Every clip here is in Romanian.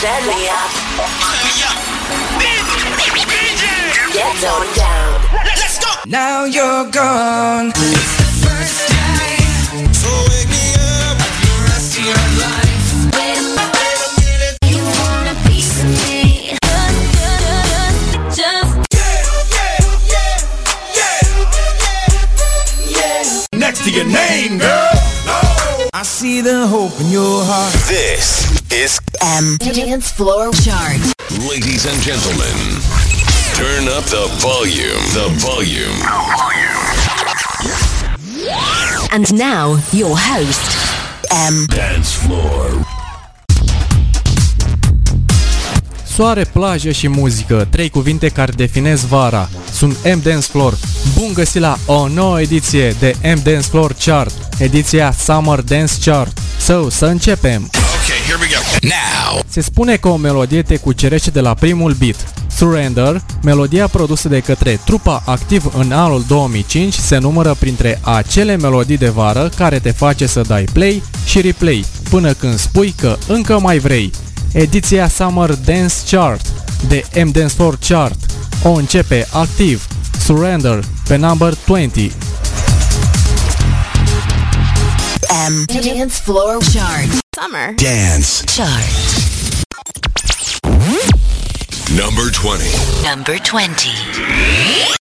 Set me up. Get on down. Let's go. Now you're gone. So wake me up. Rest of your life. Wait a minute, you want a piece of me? Just Next to your name, girl. I see the hope in your heart. This is M. Dance Floor Chart. Ladies and Gentlemen. Turn up the volume. The volume. And now, your host, M. Dance floor. Soare, plajă și muzică, trei cuvinte care definez vara. Sunt M Dance Floor. Bun găsit la o nouă ediție de M Dance Floor Chart, ediția Summer Dance Chart. So, să începem! Okay, here we go. Now. Se spune că o melodie te cucerește de la primul beat. Surrender, melodia produsă de către trupa activ în anul 2005, se numără printre acele melodii de vară care te face să dai play și replay, până când spui că încă mai vrei. Ediția Summer Dance Chart de M Dance Floor Chart o începe activ Surrender pe number 20. M. Dance Floor Chart. summer. Dance. Chart. Number 20. Number 20.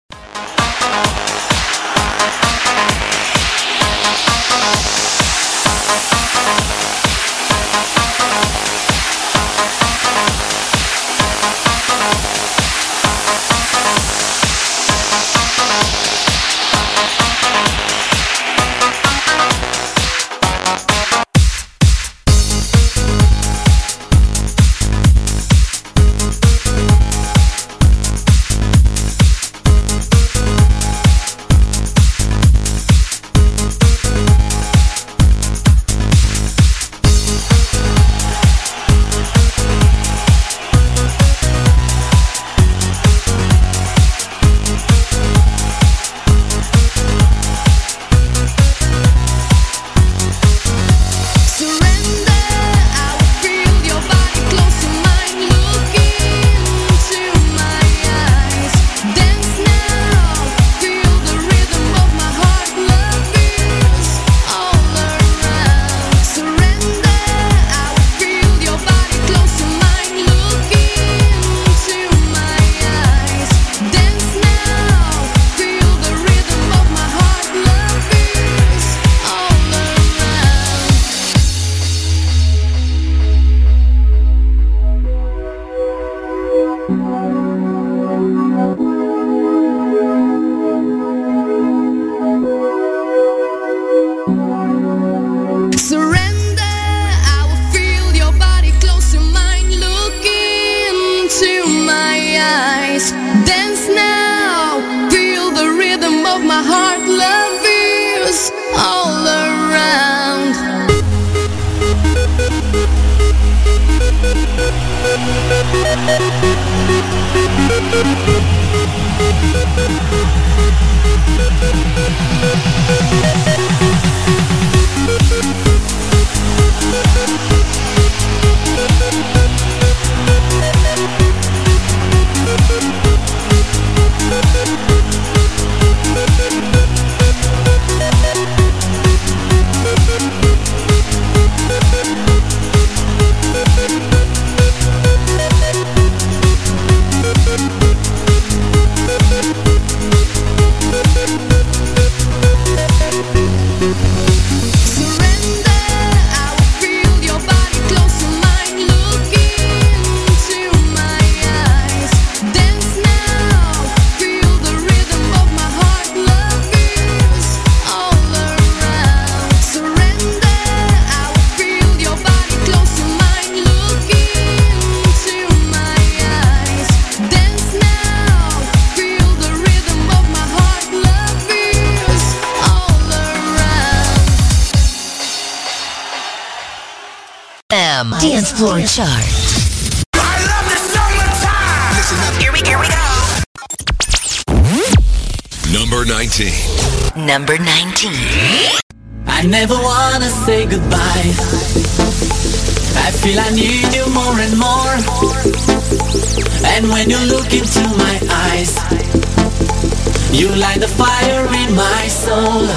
And when you look into my eyes, you light the fire in my soul.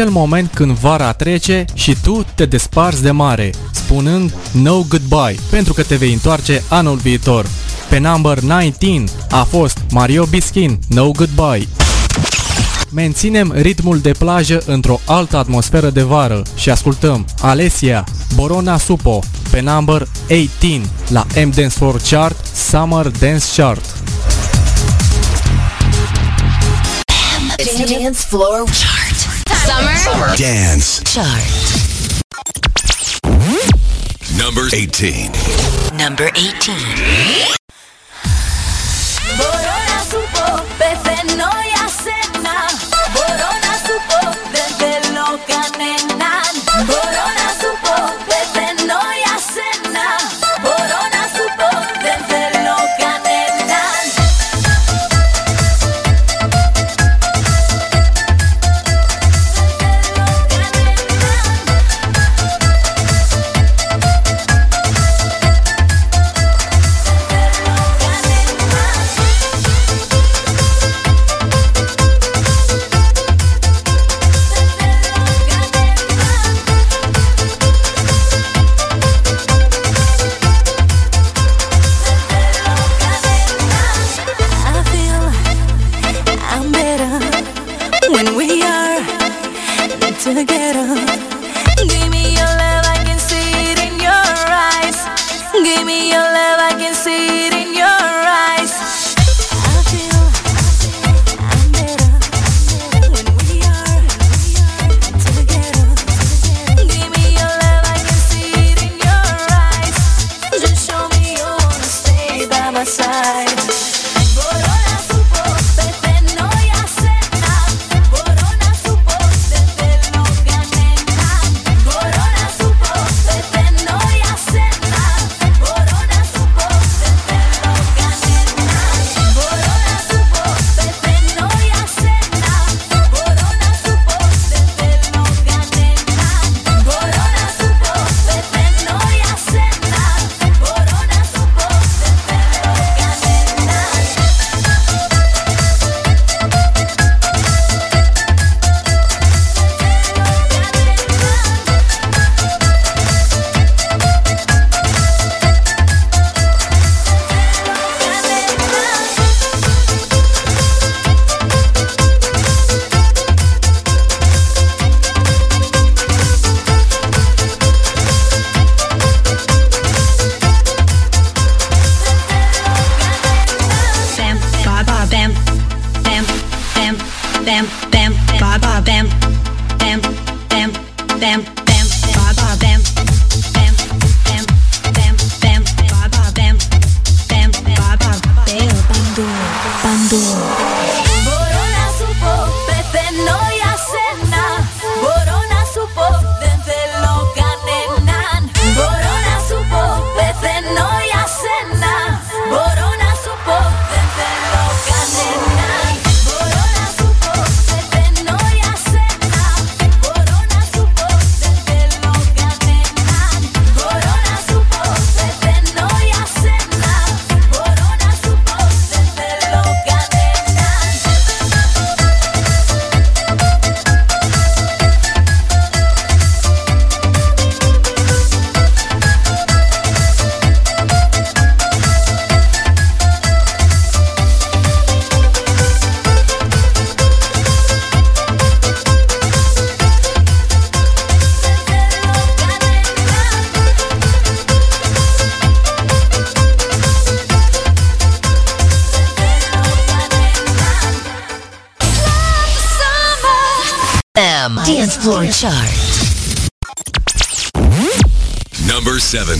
acel moment când vara trece și tu te desparți de mare, spunând no goodbye, pentru că te vei întoarce anul viitor. Pe number 19 a fost Mario Biskin, No Goodbye. Menținem ritmul de plajă într-o altă atmosferă de vară și ascultăm Alessia, Borona Supo, pe number 18 la M Dance for Chart Summer Dance Chart. Dance Floor Chart. Summer. Summer. Dance. Chart. Number 18. Number 18.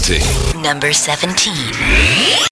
17. Number 17.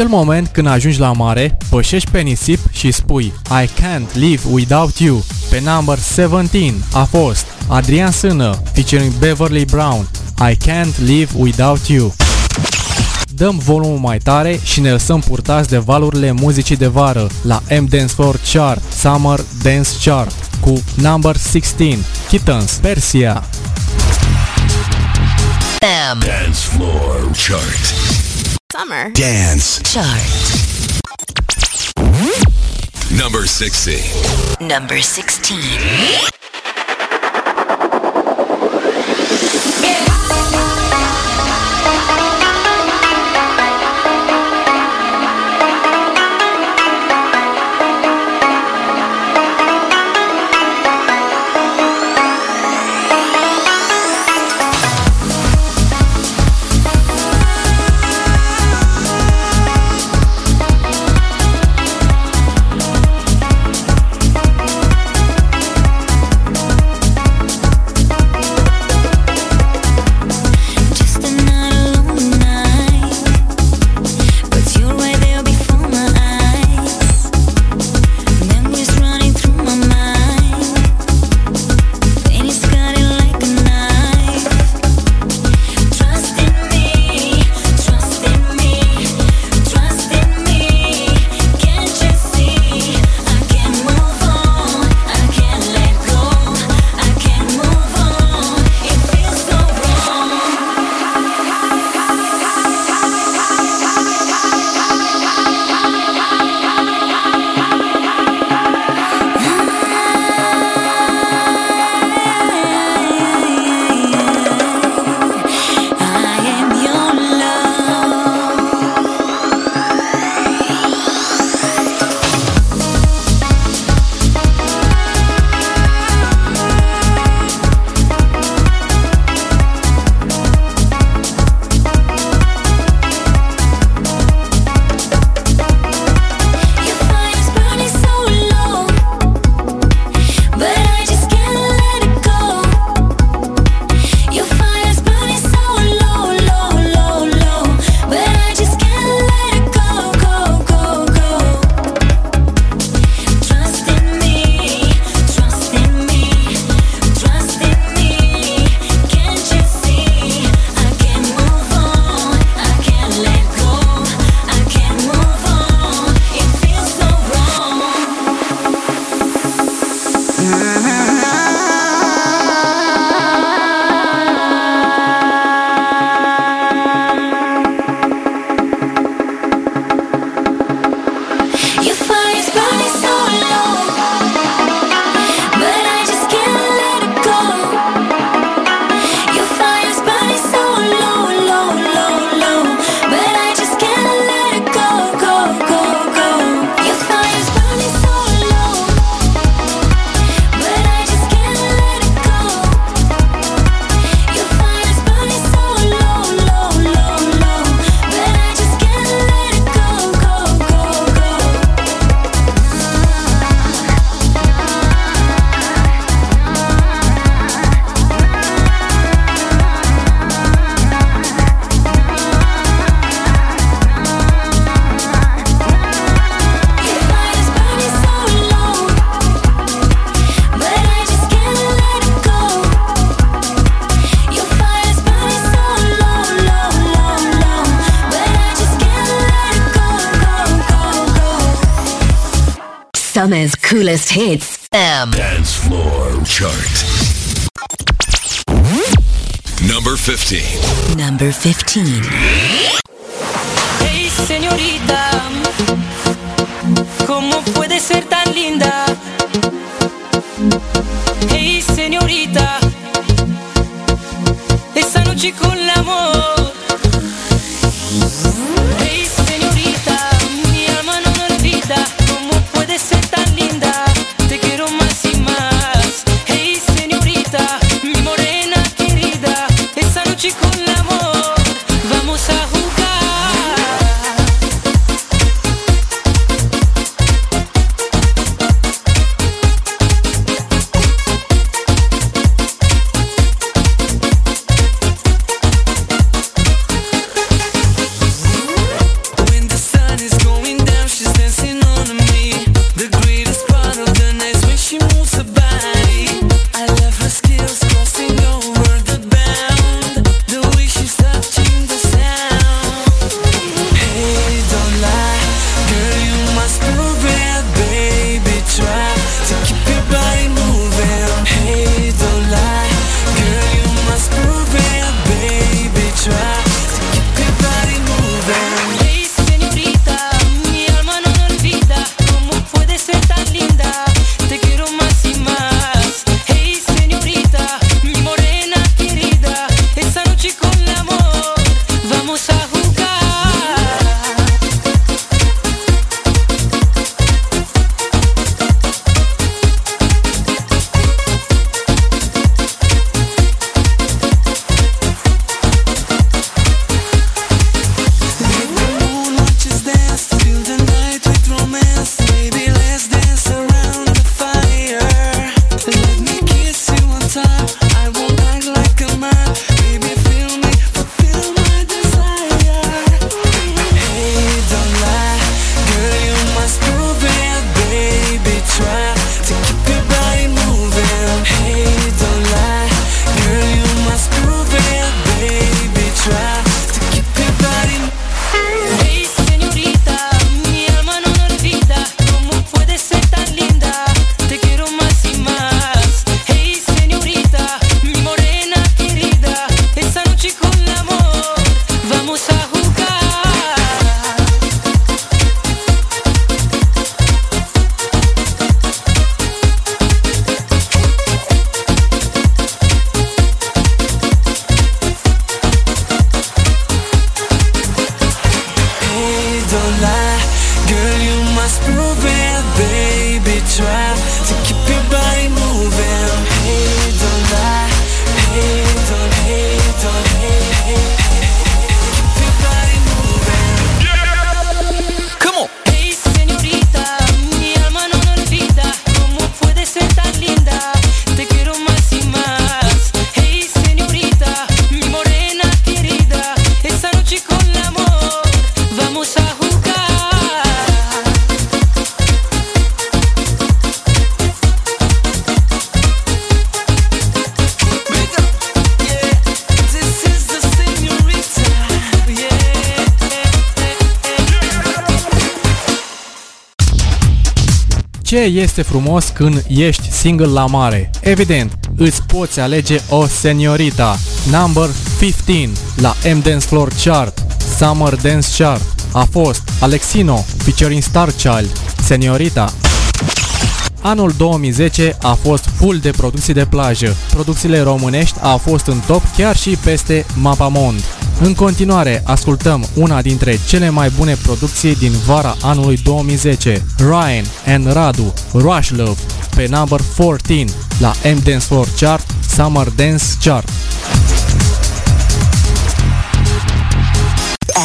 acel moment când ajungi la mare, pășești pe nisip și spui I can't live without you. Pe number 17 a fost Adrian Sână featuring Beverly Brown I can't live without you. Dăm volumul mai tare și ne lăsăm purtați de valurile muzicii de vară la M Dance Floor Chart Summer Dance Chart cu number 16 Kittens Persia. M. Dance Floor Chart. summer. Dance. Chart. Number 60. Number 16. summer's coolest hits. M. Dance Floor Chart. Number 15. Number 15. Hey, señorita. ¿Cómo puede ser tan linda? este frumos când ești single la mare. Evident, îți poți alege o seniorita. Number 15 la M Dance Floor Chart, Summer Dance Chart. A fost Alexino featuring Starchild, Seniorita. Anul 2010 a fost full de producții de plajă. Producțiile românești au fost în top chiar și peste Mapamond. În continuare, ascultăm una dintre cele mai bune producții din vara anului 2010, Ryan and Radu, Rush Love, pe number 14 la M Dance Floor Chart, Summer Dance Chart.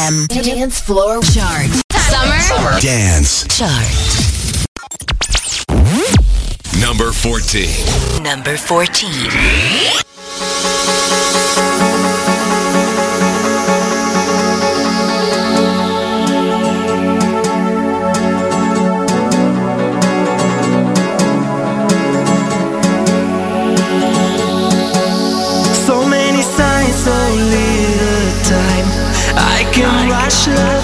M Dance Floor Chart. Summer, Summer Dance Chart. Number 14. Number 14. I should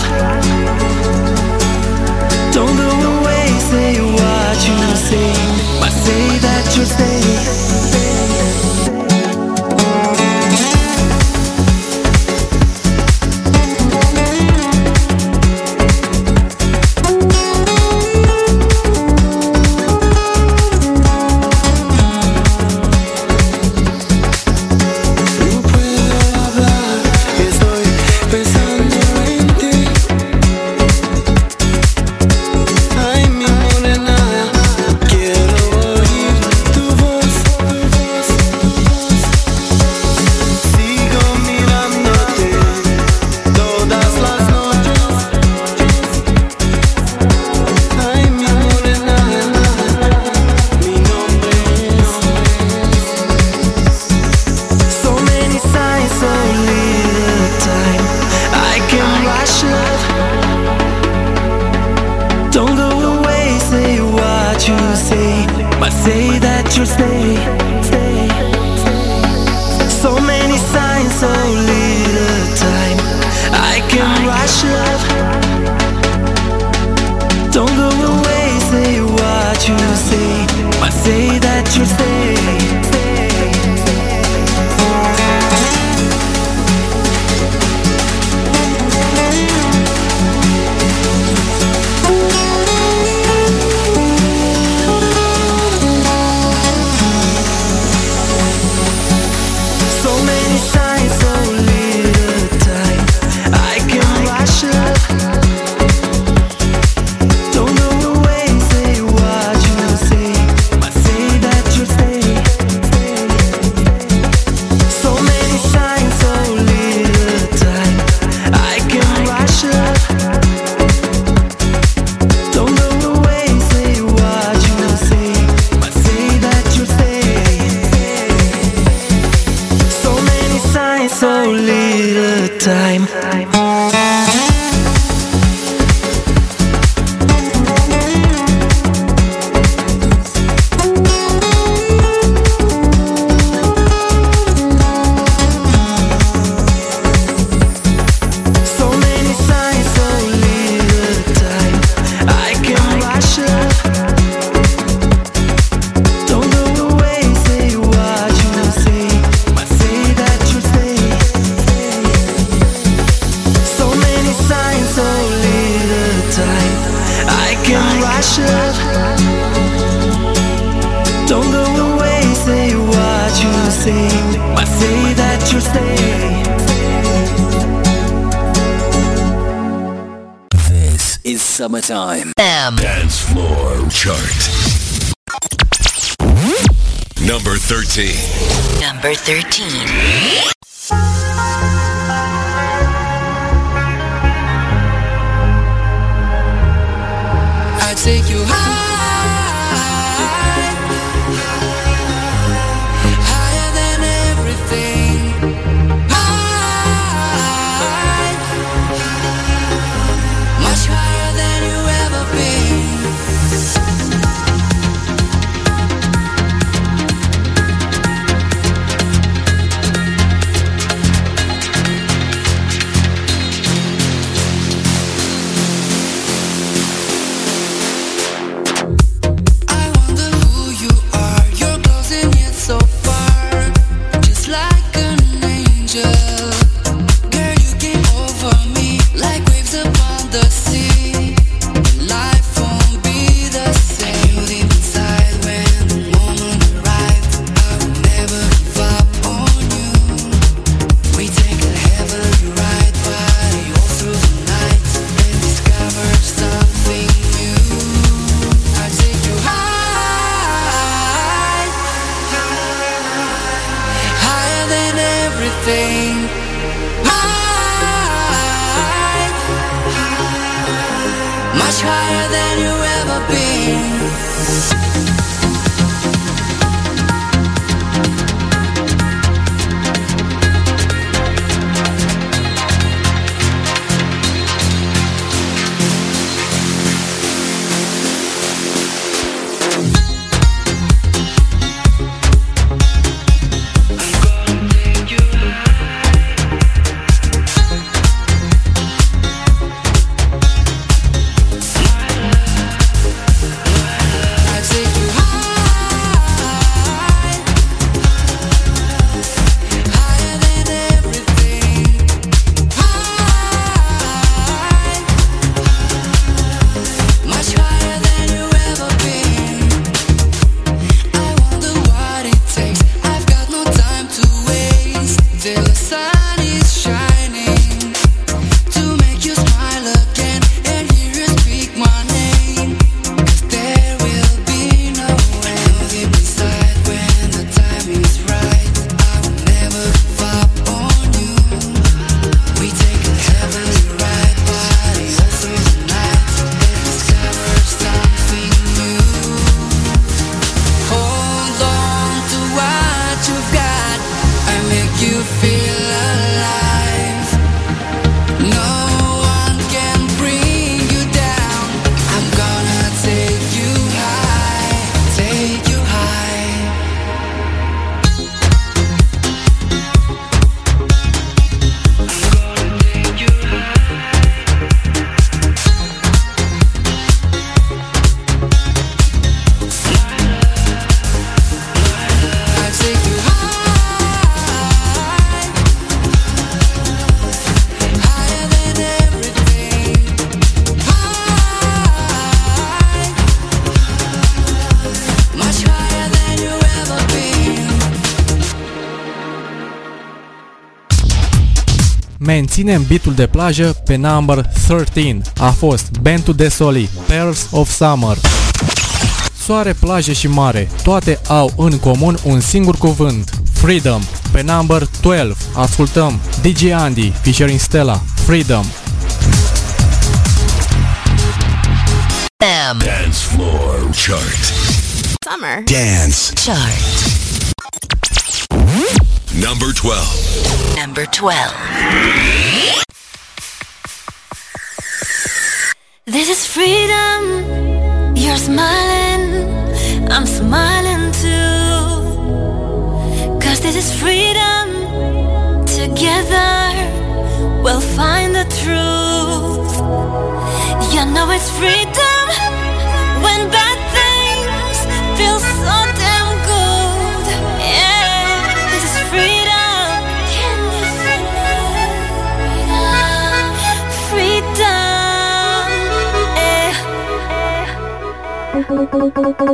Summertime. M. Dance Floor Chart. Number 13. Number 13. reținem bitul de plajă pe number 13. A fost Bentu de Soli, Pearls of Summer. Soare, plajă și mare, toate au în comun un singur cuvânt, Freedom. Pe number 12 ascultăm DJ Andy featuring Stella, Freedom. Dance Floor Chart. Summer Dance Chart. Number 12. Number 12. This is freedom. You're smiling. I'm smiling too. Cause this is freedom. Together, we'll find the truth. You know it's freedom. para para para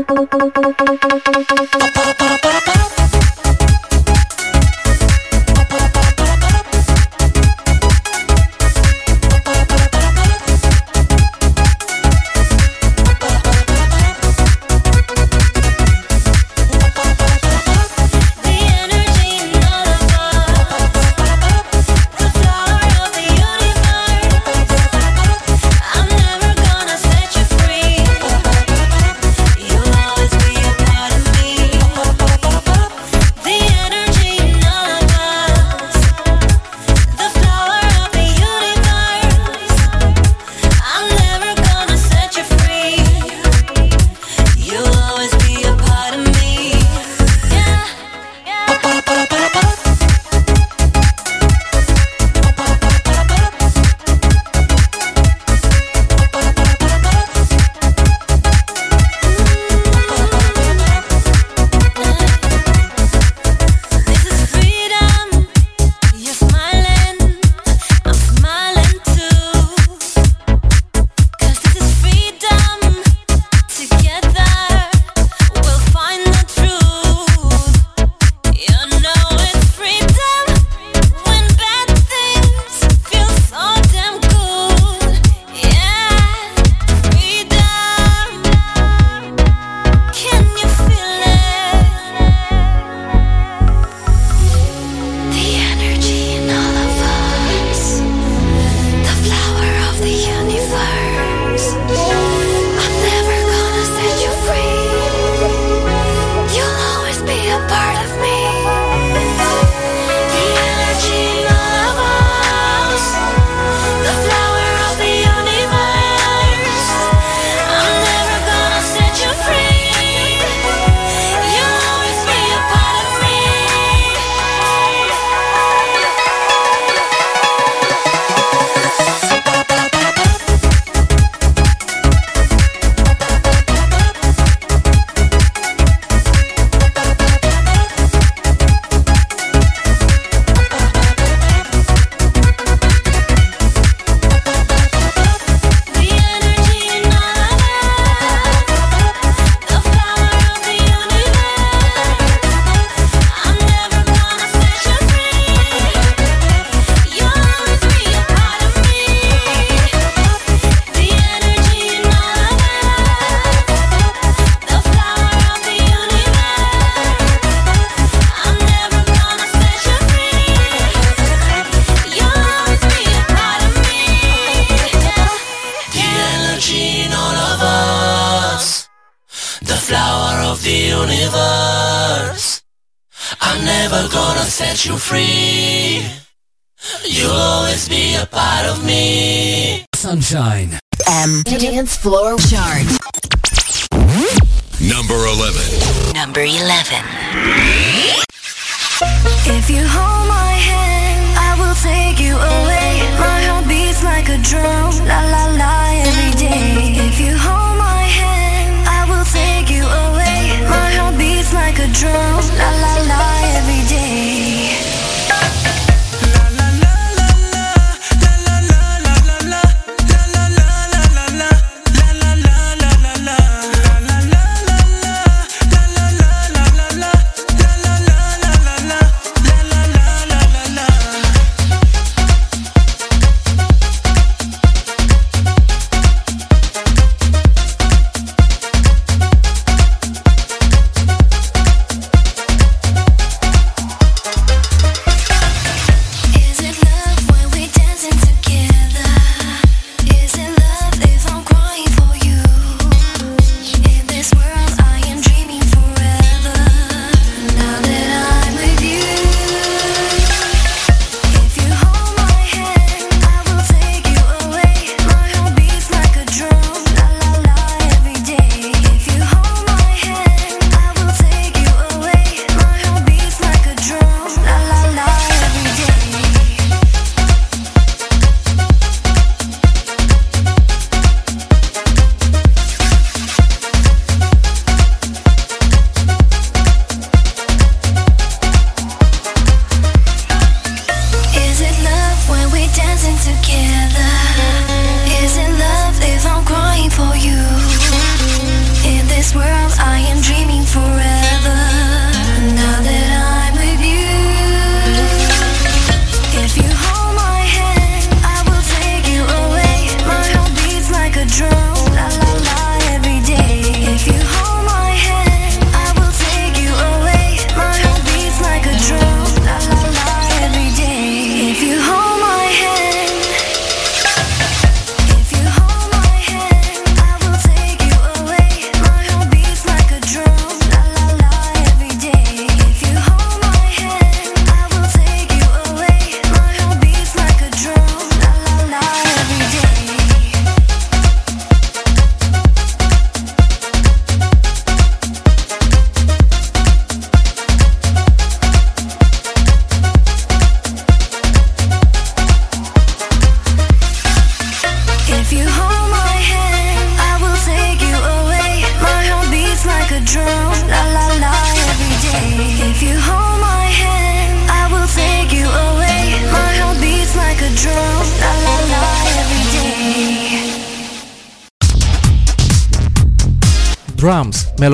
para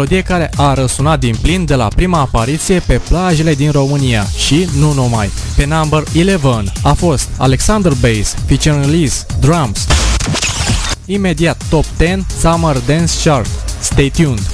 melodie care a răsunat din plin de la prima apariție pe plajele din România și nu numai. Pe number 11 a fost Alexander Bass, featuring Liz, drums. Imediat top 10, Summer Dance Chart. Stay tuned!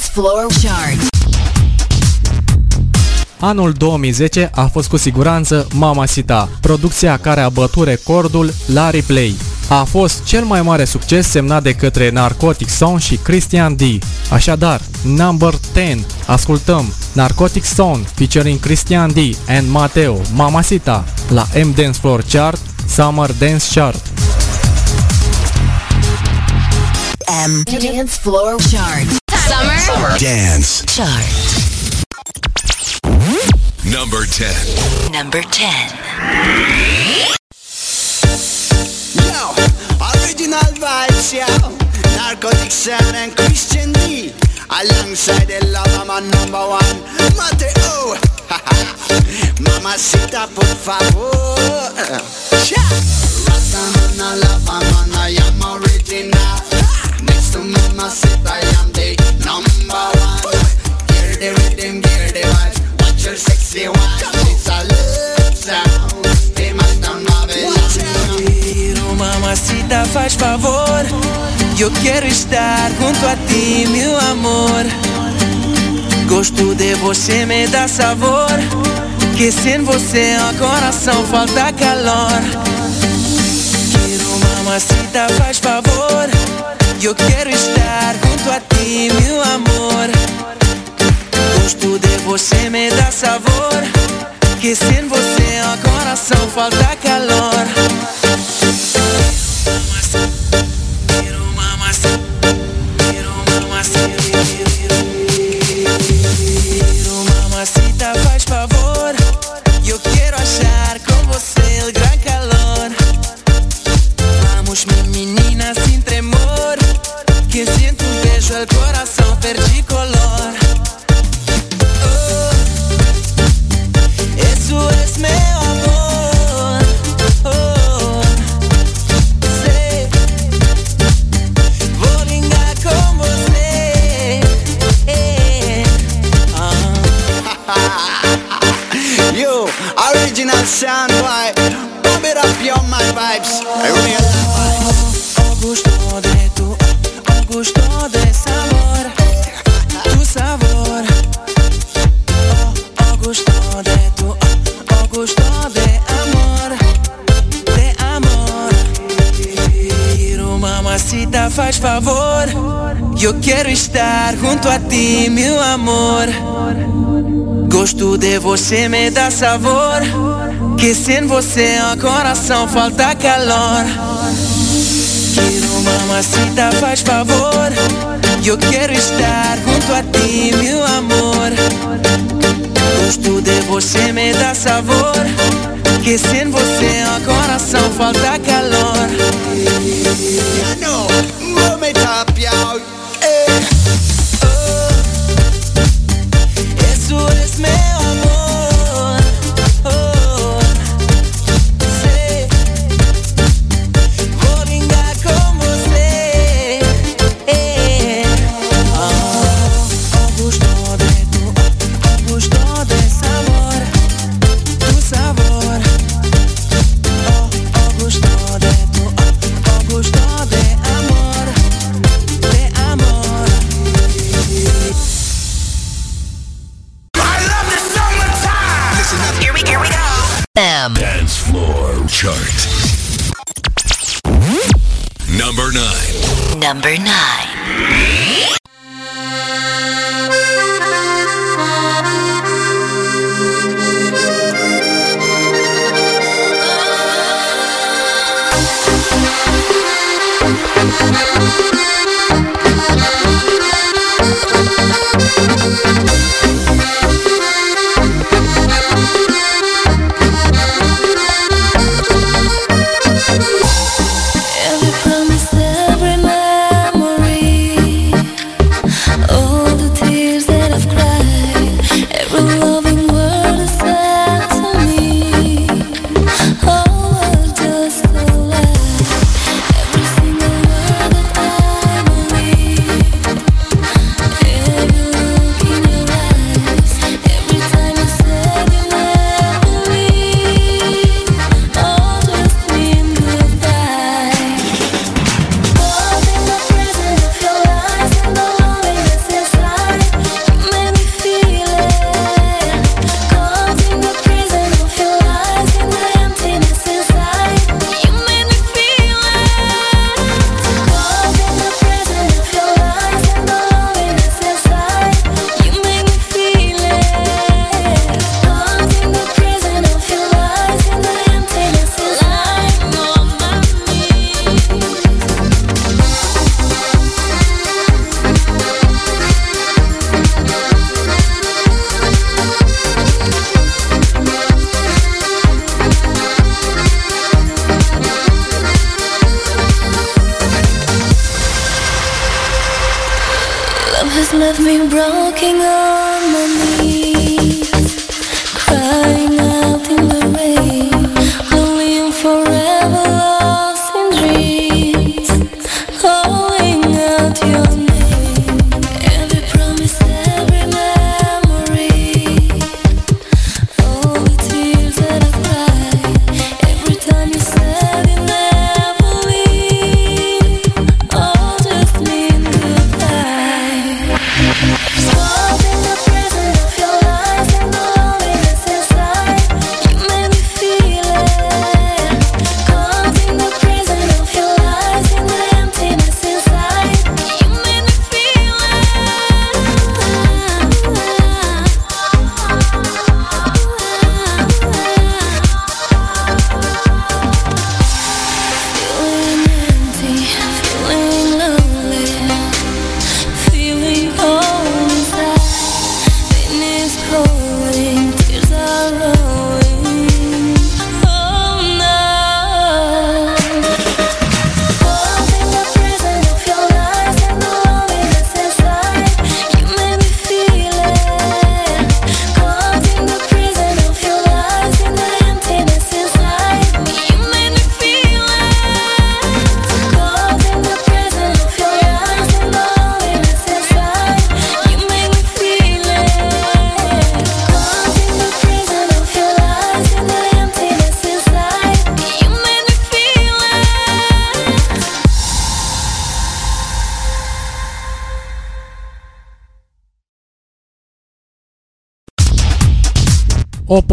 Dance Floor Chart. Anul 2010 a fost cu siguranță Mama Sita, producția care a bătut recordul la replay. A fost cel mai mare succes semnat de către Narcotic Sound și Christian D. Așadar, number 10, ascultăm Narcotic Sound featuring Christian D and Mateo Mamacita la M Dance Floor Chart Summer Dance Chart. M Dance Floor Chart. Summer. Dance. Chart. Number 10. Number 10. Yo, original vibes, yo. Narcotic sound and Christian D. Alongside the lava man number one, Mateo. Mamacita, por favor. Cha. Rasta man, a lava man, I am original. Next to Mamacita, I am the rhythm. Quiero, mamacita, faz favor. Eu quero estar junto a ti, meu amor. Gosto de você, me dá sabor. Que sem você o coração falta calor. Quero, mamacita, faz favor. Eu quero estar junto a ti, meu amor. Gosto de você, me dá sabor. Que sem você o coração falta calor. Sound boy. Pump it up, your my vibes. Gusto de tu, oh, de sabor, tu sabor. Oh, de tu, oh, de amor, de amor. Quiero, mamacita, faz favor. Eu quero estar junto a ti, meu amor. Gosto de você, me dá sabor. Que sem você o coração falta calor. Quero mamacita, faz favor. Eu quero estar junto a ti, meu amor. Gosto de você, me dá sabor. Que sem você o coração falta calor. It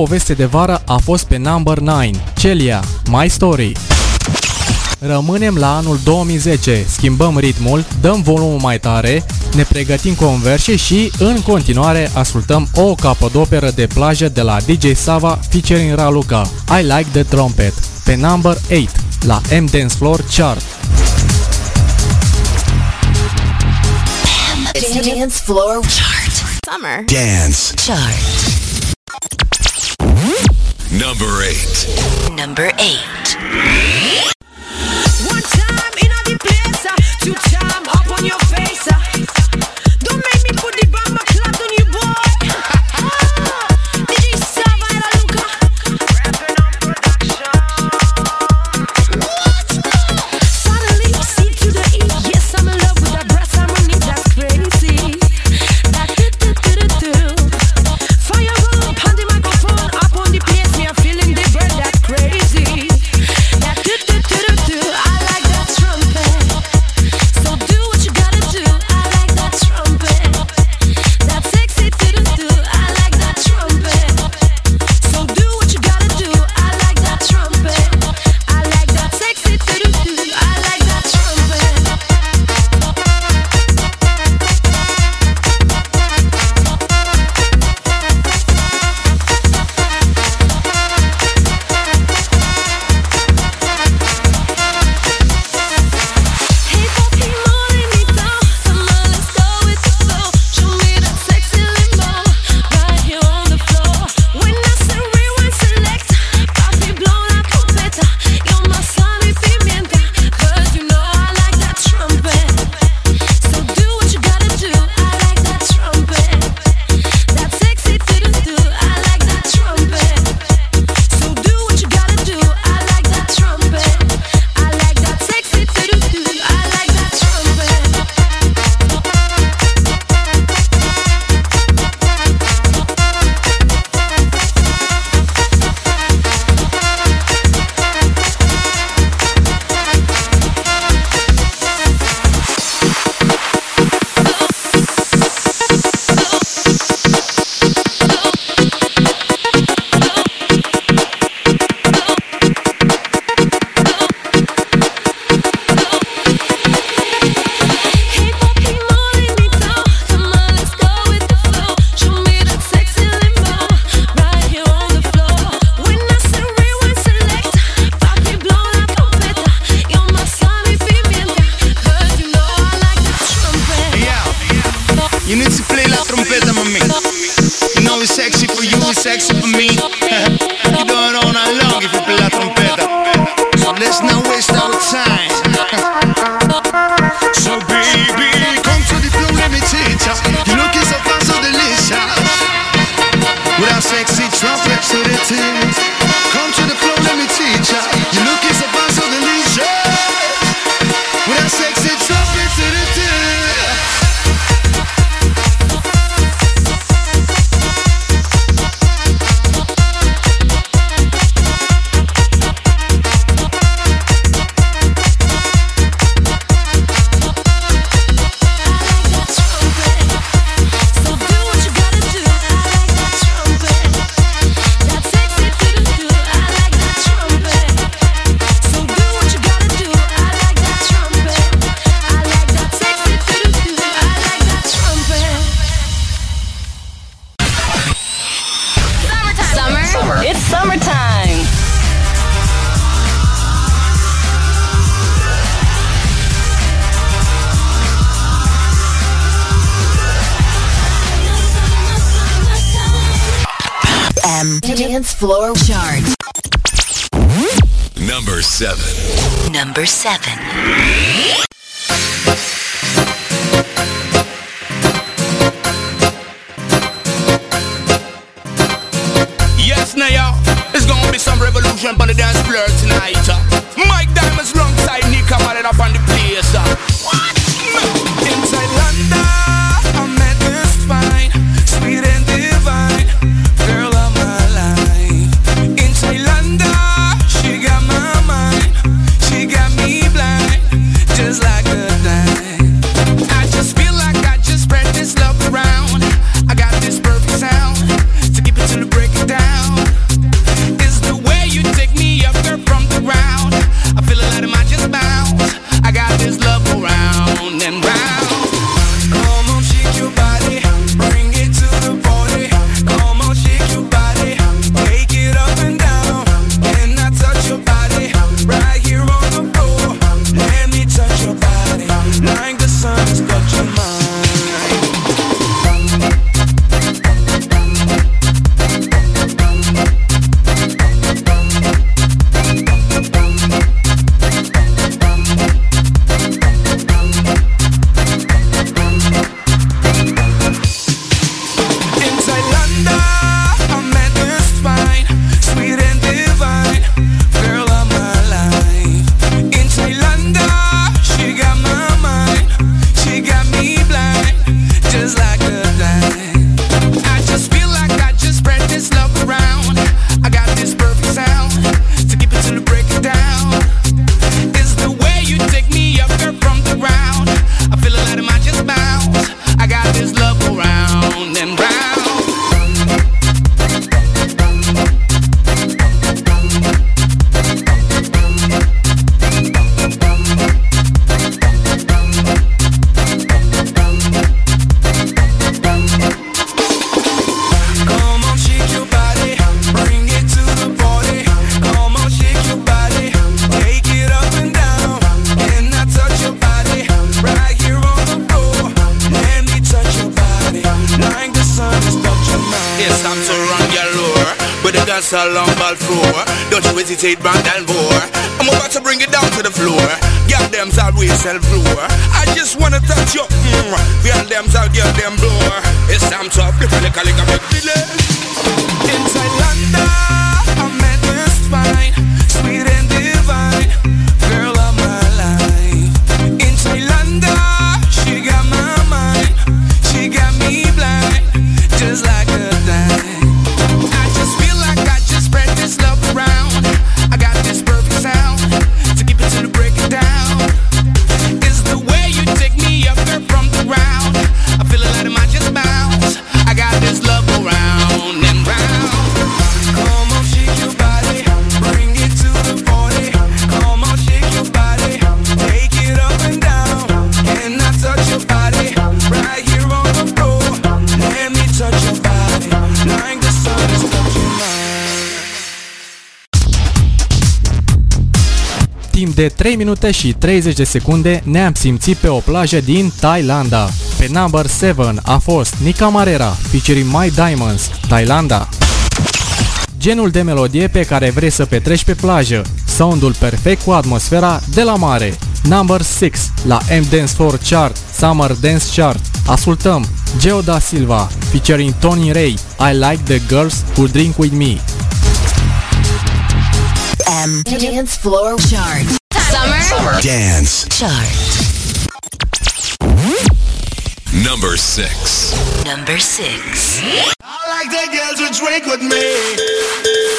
poveste de vară a fost pe number 9, Celia, My Story. Rămânem la anul 2010, schimbăm ritmul, dăm volumul mai tare, ne pregătim converse și, în continuare, ascultăm o capodoperă de plajă de la DJ Sava featuring Raluca, I Like The Trumpet, pe number 8, la M Dance Floor Chart. Dance Floor Chart. Summer Dance Chart. Number eight. Number eight. One time in place, uh, two time. Timp de 3 minute și 30 de secunde ne-am simțit pe o plajă din Thailanda. Pe number 7 a fost Nica Marera, featuring My Diamonds, Thailanda. Genul de melodie pe care vrei să petreci pe plajă, soundul perfect cu atmosfera de la mare. Number 6 la M Dance 4 Chart, Summer Dance Chart. Ascultăm Geo da Silva featuring Tony Ray, I Like the Girls Who Drink With Me. FM Dance Floor Chart. Summer. Summer. Dance. Chart. Number six. Number six. I like drink with me.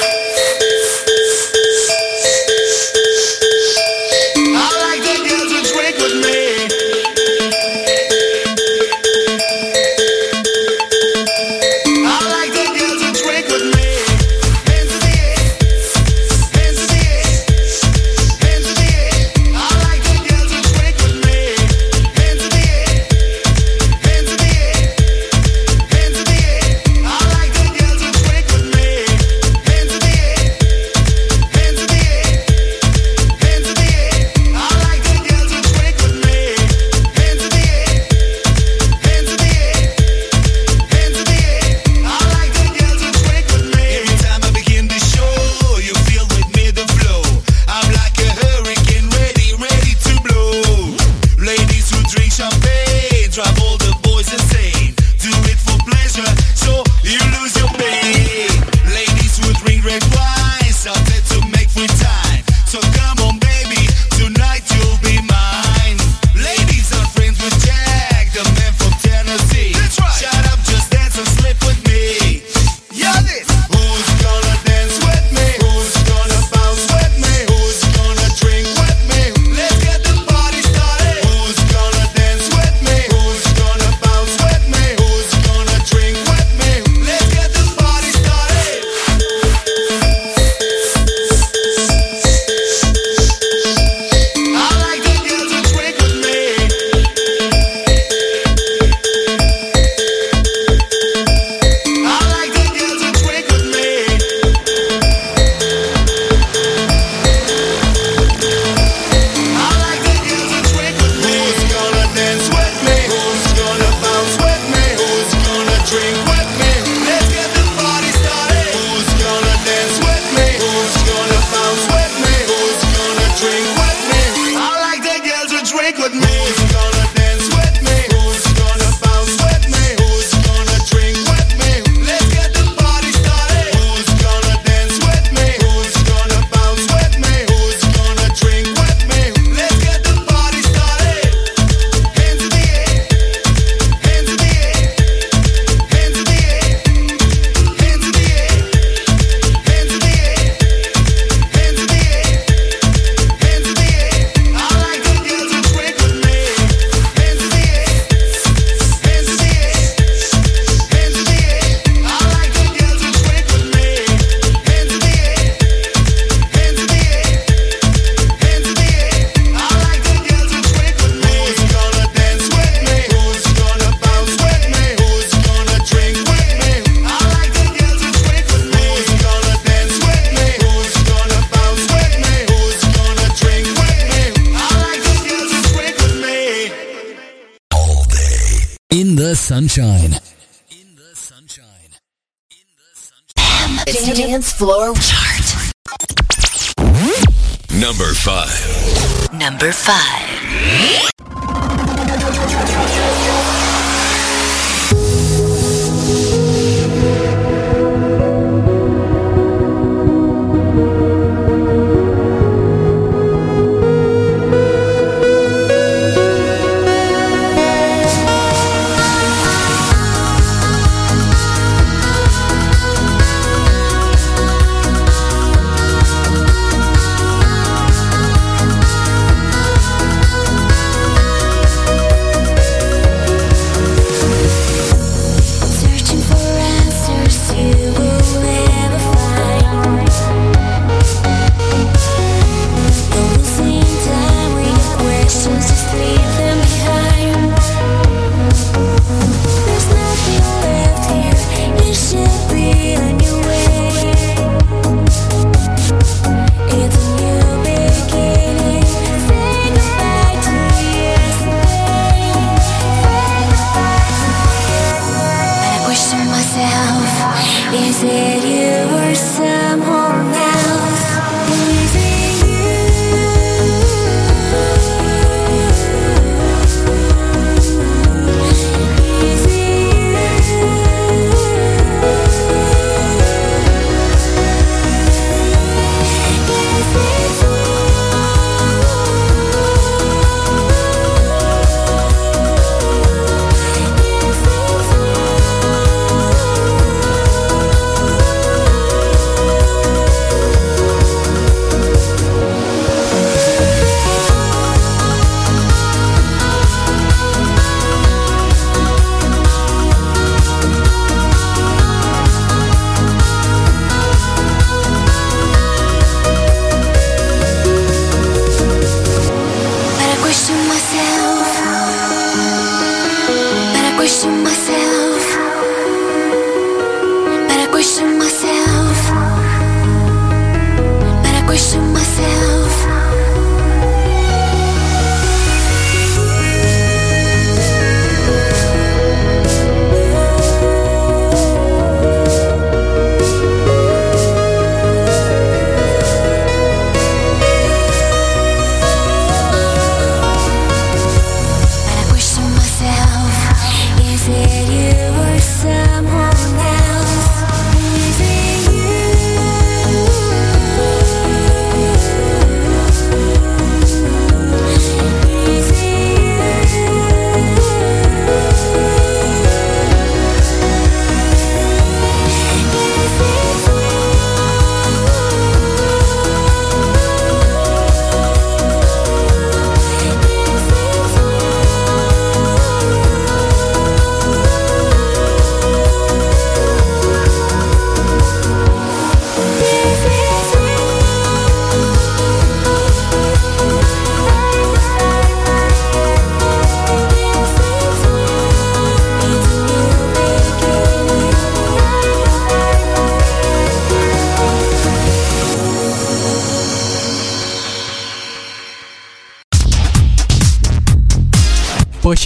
Is it you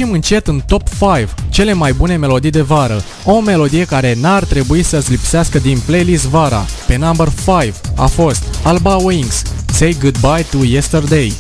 Pășim încet în top 5, cele mai bune melodii de vară. O melodie care n-ar trebui să-ți lipsească din playlist vara. Pe number 5 a fost Alba Wings, Say Goodbye to Yesterday.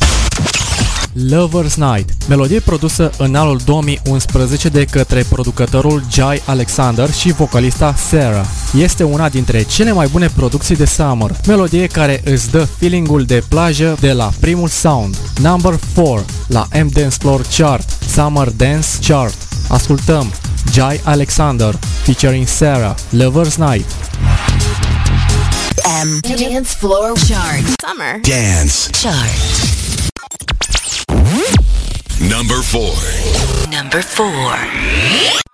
Lover's Night, melodie produsă în anul 2011 de către producătorul Jai Alexander și vocalista Sarah. Este una dintre cele mai bune producții de summer, melodie care îți dă feelingul de plajă de la primul sound. Number 4 la M Dance Floor Chart, Summer Dance Chart. Ascultăm Jai Alexander featuring Sarah, Lover's Night. M Dance Floor Chart. Summer. Dance. Chart. Number 4. Number 4.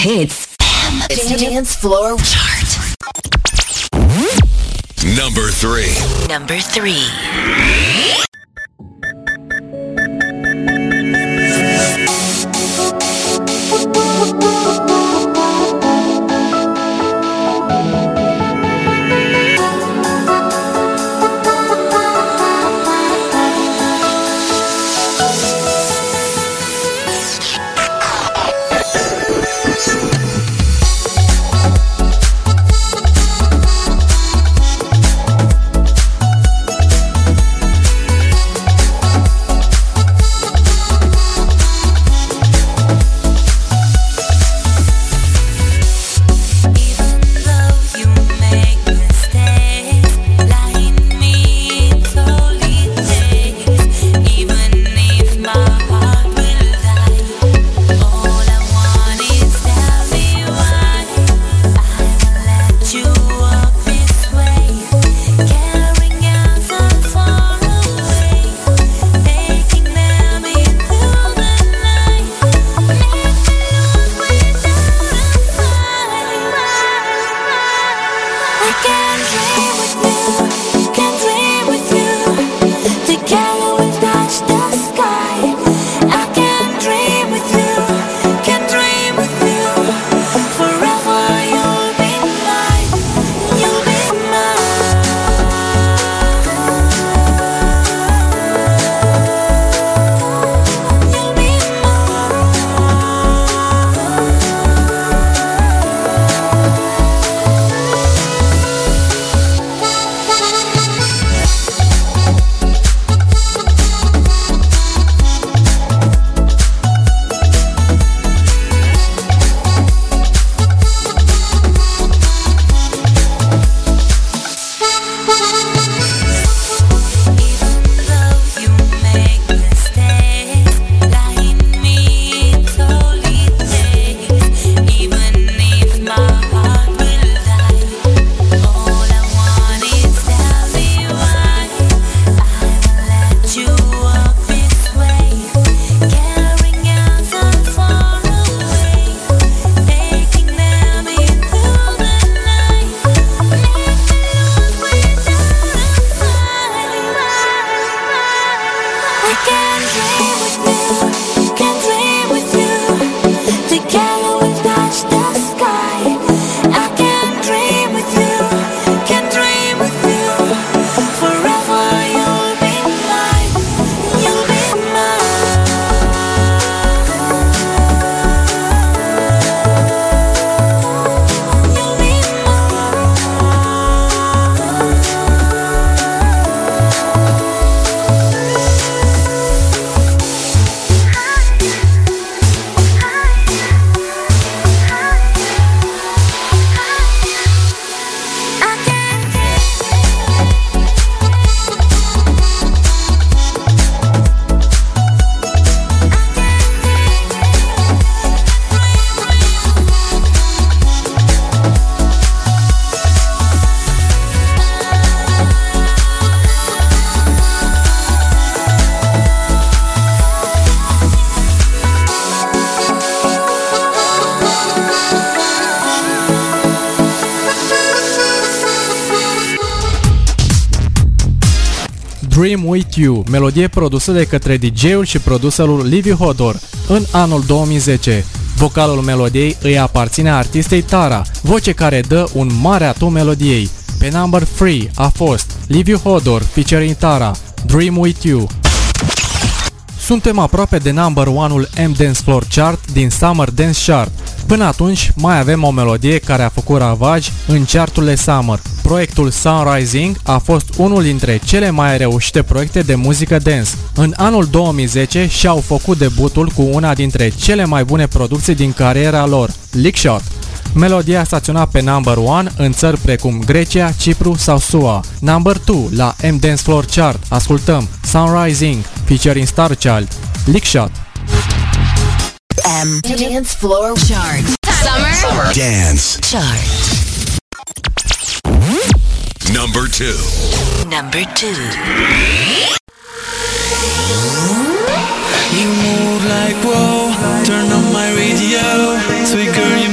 Hits. Dance Floor Chart. Number three. Number three. Dream With You, melodie produsă de către DJ-ul și produserul Liviu Hodor în anul 2010. Vocalul melodiei îi aparține artistei Tara, voce care dă un mare atu melodiei. Pe number 3 a fost Liviu Hodor featuring Tara, Dream With You. Suntem aproape de number 1-ul M-Dance Floor Chart din Summer Dance Chart. Până atunci mai avem o melodie care a făcut ravaj în charturile Summer. Proiectul Sunrising a fost unul dintre cele mai reușite proiecte de muzică dance. În anul 2010 și-au făcut debutul cu una dintre cele mai bune producții din cariera lor, Lickshot. Melodia a staționat pe number 1 în țări precum Grecia, Cipru sau SUA. Number 2 la M-Dance Floor Chart ascultăm Sunrising featuring Starchild, Lickshot. M Dance Floor Chart. Summer. Dance. Chart. Number two. Number two. You move like whoa, turn on my radio. Turn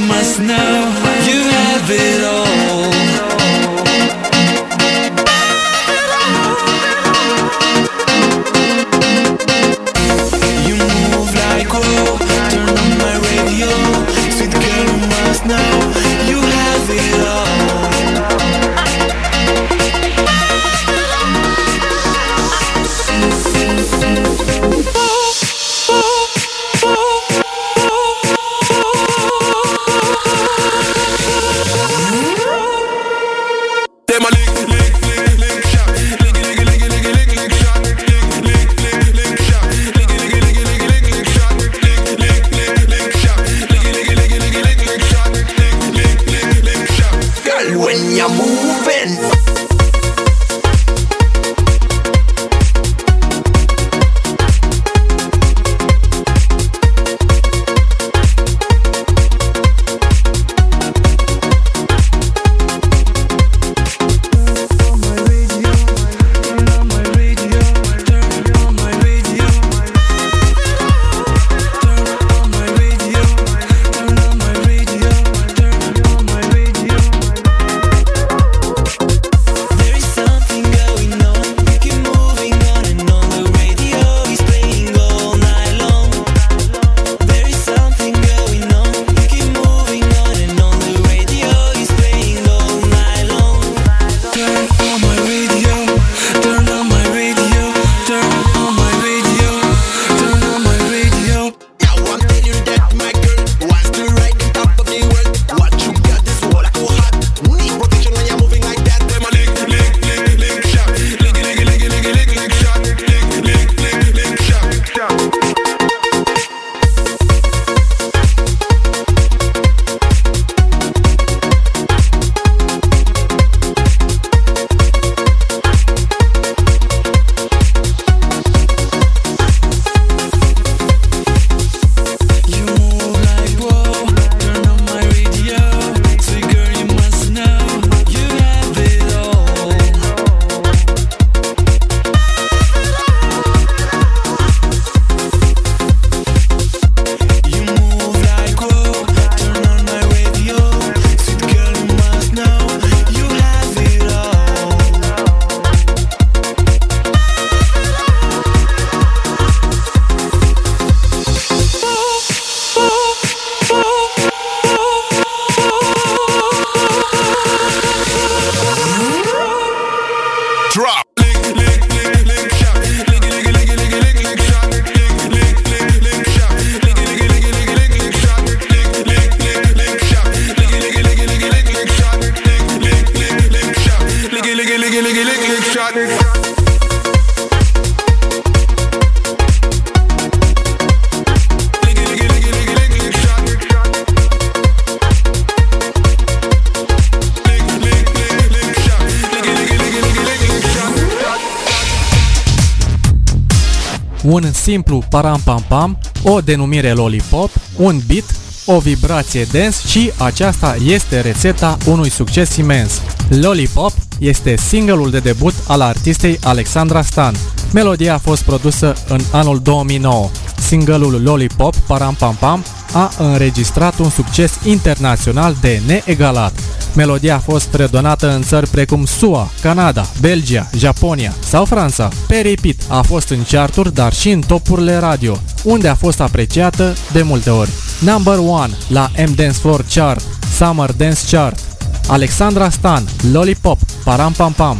Un simplu param-pam-pam, o denumire lollipop, un beat, o vibrație dance și aceasta este rețeta unui succes imens. Lollipop este singleul de debut al artistei Alexandra Stan. Melodia a fost produsă în anul 2009. Singleul Lollipop Param Pam Pam a înregistrat un succes internațional de neegalat. Melodia a fost redonată în țări precum SUA, Canada, Belgia, Japonia sau Franța. Pe repeat a fost în charturi, dar și în topurile radio, unde a fost apreciată de multe ori. Number 1 la M Dance Floor Chart, Summer Dance Chart. Alexandra Stan, Lollipop, Param Pam Pam.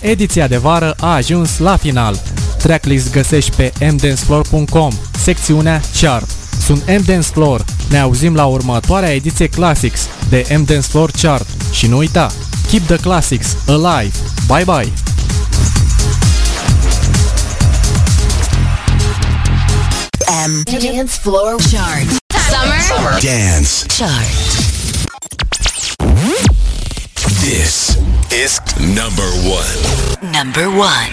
Ediția de vară a ajuns la final. Tracklist găsești pe mdancefloor.com, secțiunea Chart. Sunt M Dance Floor. Ne auzim la următoarea ediție Classics de M Dance Floor Chart. Și nu uita, keep the classics alive. Bye bye! M Dance Floor Chart. Summer Dance. Chart. This is number one. Number one.